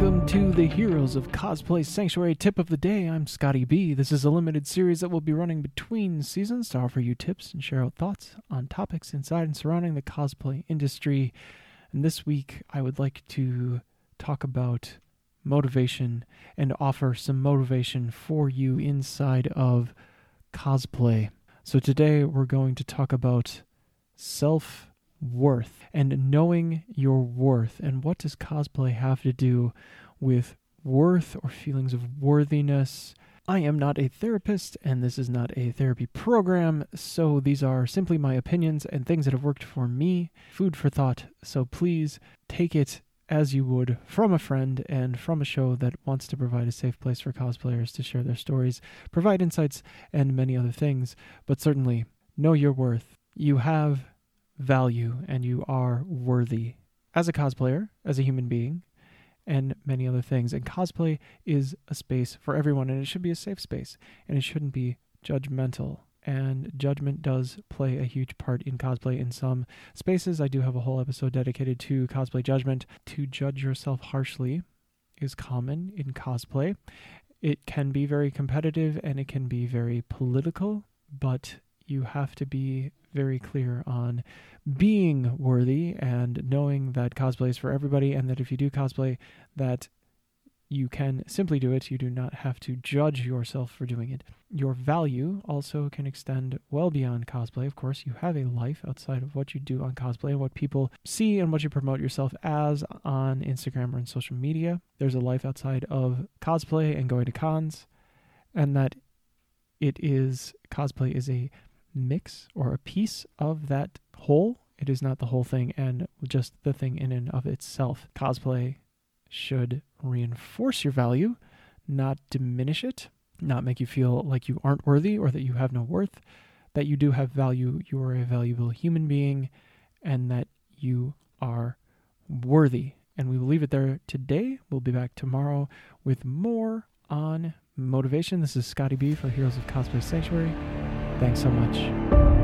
Welcome to the Heroes of Cosplay Sanctuary tip of the day. I'm Scotty B. This is a limited series that will be running between seasons to offer you tips and share out thoughts on topics inside and surrounding the cosplay industry. And this week, I would like to talk about motivation and offer some motivation for you inside of cosplay. So today, we're going to talk about self worth and knowing your worth. And what does cosplay have to do with worth or feelings of worthiness? I am not a therapist and this is not a therapy program, so these are simply my opinions and things that have worked for me, food for thought. So please take it as you would from a friend and from a show that wants to provide a safe place for cosplayers to share their stories, provide insights, and many other things. But certainly, know your worth. You have value and you are worthy as a cosplayer, as a human being, and many other things. And cosplay is a space for everyone, and it should be a safe space, and it shouldn't be judgmental. And judgment does play a huge part in cosplay in some spaces. I do have a whole episode dedicated to cosplay judgment. To judge yourself harshly is common in cosplay. It can be very competitive and it can be very political, but you have to be very clear on being worthy and knowing that cosplay is for everybody and that if you do cosplay that you can simply do it. You do not have to judge yourself for doing it. Your value also can extend well beyond cosplay. Of course you have a life outside of what you do on cosplay and what people see and what you promote yourself as on instagram or in social media. There's a life outside of cosplay and going to cons and that it is cosplay is a mix or a piece of that whole. It is not the whole thing and just the thing in and of itself. Cosplay should reinforce your value, not diminish it, not make you feel like you aren't worthy or that you have no worth, that you do have value, you are a valuable human being, and that you are worthy. And we will leave it there today. We'll be back tomorrow with more on motivation. This is Scotty B for Heroes of Cosplay Sanctuary. Thanks so much.